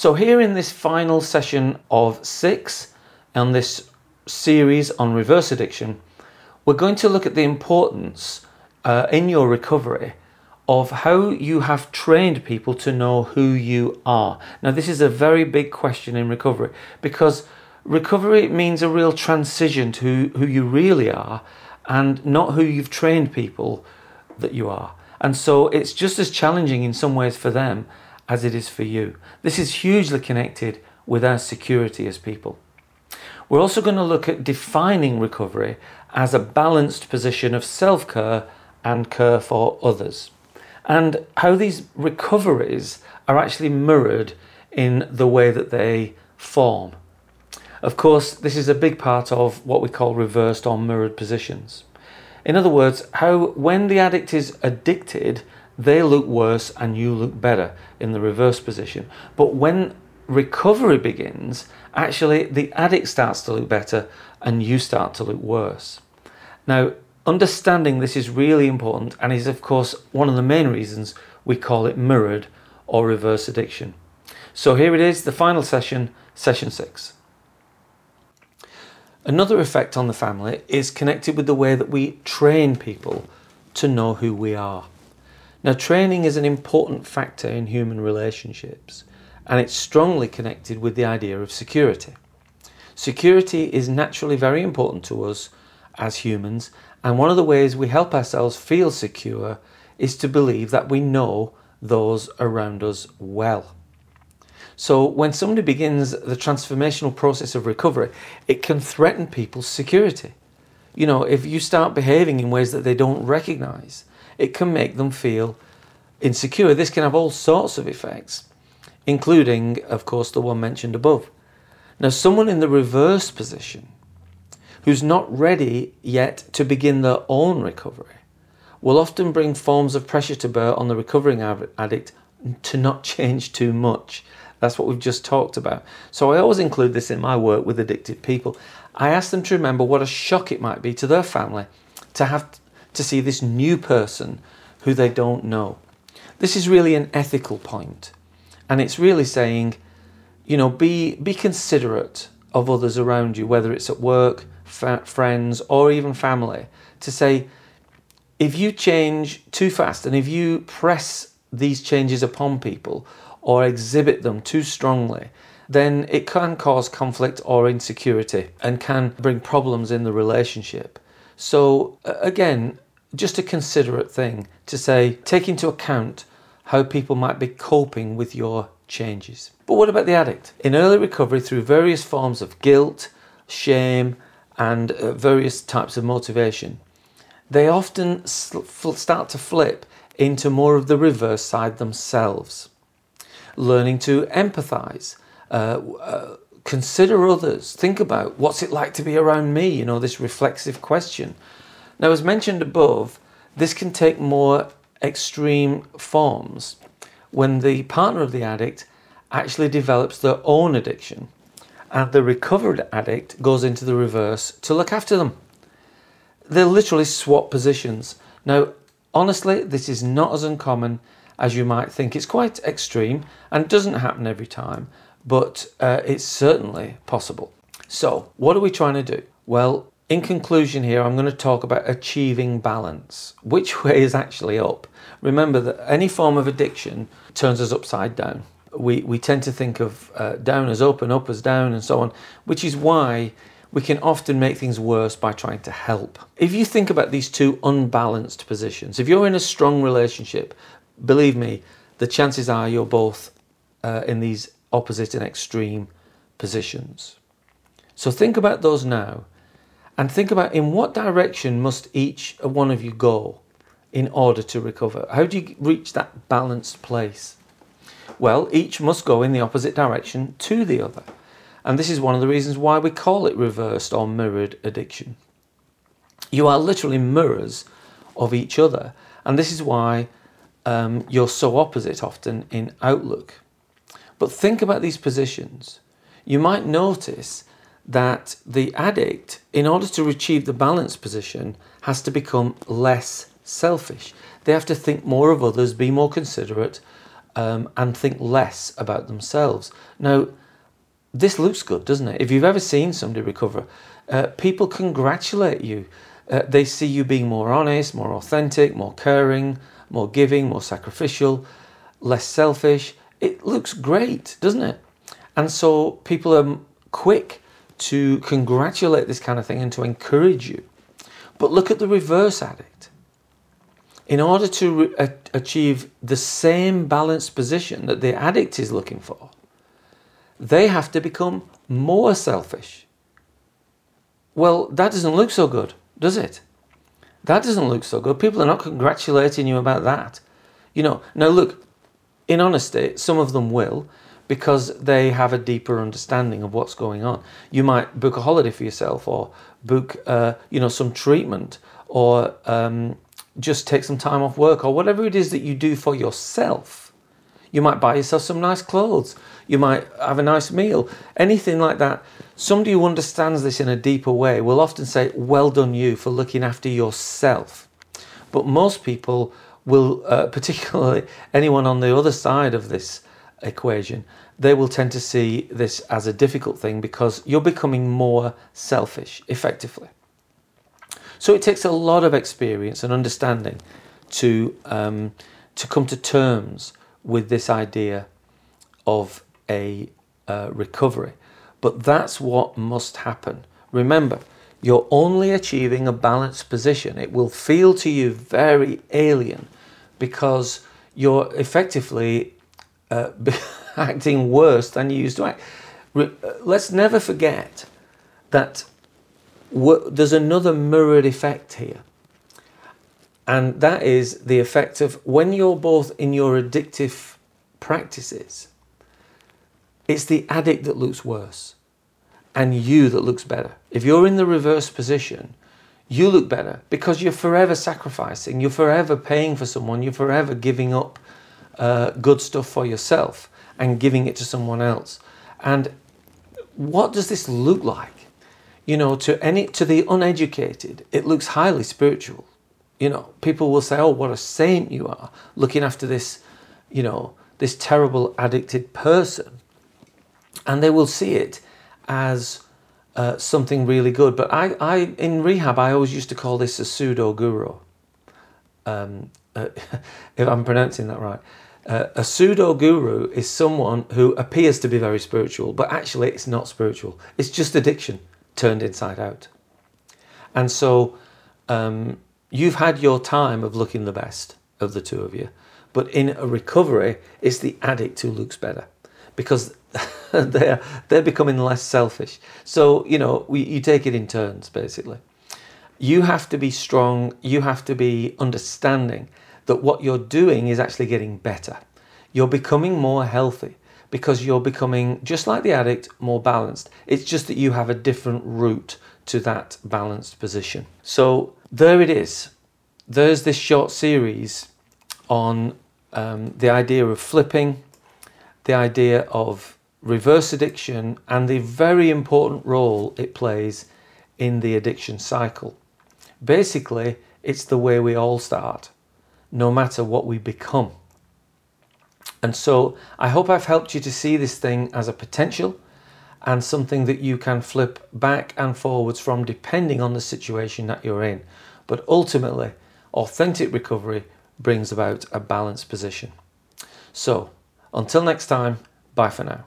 So, here in this final session of six on this series on reverse addiction, we're going to look at the importance uh, in your recovery of how you have trained people to know who you are. Now, this is a very big question in recovery because recovery means a real transition to who you really are and not who you've trained people that you are. And so it's just as challenging in some ways for them as it is for you. This is hugely connected with our security as people. We're also going to look at defining recovery as a balanced position of self care and care for others, and how these recoveries are actually mirrored in the way that they form. Of course, this is a big part of what we call reversed or mirrored positions. In other words, how when the addict is addicted, they look worse and you look better in the reverse position. But when recovery begins, actually the addict starts to look better and you start to look worse. Now, understanding this is really important and is, of course, one of the main reasons we call it mirrored or reverse addiction. So here it is, the final session, session six. Another effect on the family is connected with the way that we train people to know who we are. Now, training is an important factor in human relationships and it's strongly connected with the idea of security. Security is naturally very important to us as humans, and one of the ways we help ourselves feel secure is to believe that we know those around us well. So, when somebody begins the transformational process of recovery, it can threaten people's security. You know, if you start behaving in ways that they don't recognize, it can make them feel insecure. This can have all sorts of effects, including, of course, the one mentioned above. Now, someone in the reverse position who's not ready yet to begin their own recovery will often bring forms of pressure to bear on the recovering addict to not change too much. That's what we've just talked about. So I always include this in my work with addicted people. I ask them to remember what a shock it might be to their family to have to see this new person who they don't know. This is really an ethical point, and it's really saying, you know, be be considerate of others around you, whether it's at work, fa- friends, or even family. To say, if you change too fast and if you press these changes upon people or exhibit them too strongly, then it can cause conflict or insecurity and can bring problems in the relationship. So, again, just a considerate thing to say, take into account how people might be coping with your changes. But what about the addict? In early recovery, through various forms of guilt, shame, and uh, various types of motivation, they often start to flip into more of the reverse side themselves. Learning to empathize, uh, uh, consider others, think about what's it like to be around me, you know, this reflexive question. Now, as mentioned above, this can take more extreme forms when the partner of the addict actually develops their own addiction and the recovered addict goes into the reverse to look after them. They literally swap positions. Now, honestly, this is not as uncommon as you might think. It's quite extreme and doesn't happen every time, but uh, it's certainly possible. So, what are we trying to do? Well, in conclusion, here I'm going to talk about achieving balance. Which way is actually up? Remember that any form of addiction turns us upside down. We, we tend to think of uh, down as up and up as down and so on, which is why we can often make things worse by trying to help. If you think about these two unbalanced positions, if you're in a strong relationship, believe me, the chances are you're both uh, in these opposite and extreme positions. So think about those now and think about in what direction must each one of you go in order to recover. How do you reach that balanced place? Well, each must go in the opposite direction to the other. And this is one of the reasons why we call it reversed or mirrored addiction. You are literally mirrors of each other. And this is why um, you're so opposite often in outlook. But think about these positions. You might notice that the addict, in order to achieve the balanced position, has to become less selfish. They have to think more of others, be more considerate, um, and think less about themselves. Now, this looks good, doesn't it? If you've ever seen somebody recover, uh, people congratulate you. Uh, they see you being more honest, more authentic, more caring, more giving, more sacrificial, less selfish. It looks great, doesn't it? And so people are quick to congratulate this kind of thing and to encourage you. But look at the reverse addict. In order to re- achieve the same balanced position that the addict is looking for, they have to become more selfish. Well, that doesn't look so good, does it? That doesn't look so good. People are not congratulating you about that. You know, now look, in honesty, some of them will because they have a deeper understanding of what's going on. You might book a holiday for yourself or book, uh, you know, some treatment or um, just take some time off work or whatever it is that you do for yourself. You might buy yourself some nice clothes. You might have a nice meal. Anything like that. Somebody who understands this in a deeper way will often say, Well done, you, for looking after yourself. But most people will, uh, particularly anyone on the other side of this equation, they will tend to see this as a difficult thing because you're becoming more selfish effectively. So it takes a lot of experience and understanding to um, to come to terms with this idea of a uh, recovery. But that's what must happen. Remember, you're only achieving a balanced position. It will feel to you very alien because you're effectively uh, acting worse than you used to act. Uh, let's never forget that there's another mirrored effect here. And that is the effect of when you're both in your addictive practices, it's the addict that looks worse and you that looks better. If you're in the reverse position, you look better because you're forever sacrificing, you're forever paying for someone, you're forever giving up uh, good stuff for yourself and giving it to someone else. And what does this look like? You know, to any to the uneducated, it looks highly spiritual. You know, people will say, "Oh, what a saint you are, looking after this, you know, this terrible addicted person," and they will see it as uh, something really good. But I, I, in rehab, I always used to call this a pseudo guru. Um, uh, if I'm pronouncing that right. Uh, a pseudo guru is someone who appears to be very spiritual, but actually it's not spiritual. It's just addiction turned inside out. And so um, you've had your time of looking the best of the two of you, but in a recovery, it's the addict who looks better because they're they're becoming less selfish. So you know, we, you take it in turns basically. You have to be strong. You have to be understanding that what you're doing is actually getting better. You're becoming more healthy because you're becoming just like the addict, more balanced. It's just that you have a different route to that balanced position. So there it is. There's this short series on um, the idea of flipping, the idea of reverse addiction and the very important role it plays in the addiction cycle. Basically, it's the way we all start, no matter what we become. And so I hope I've helped you to see this thing as a potential and something that you can flip back and forwards from depending on the situation that you're in. But ultimately, authentic recovery brings about a balanced position. So, until next time, bye for now.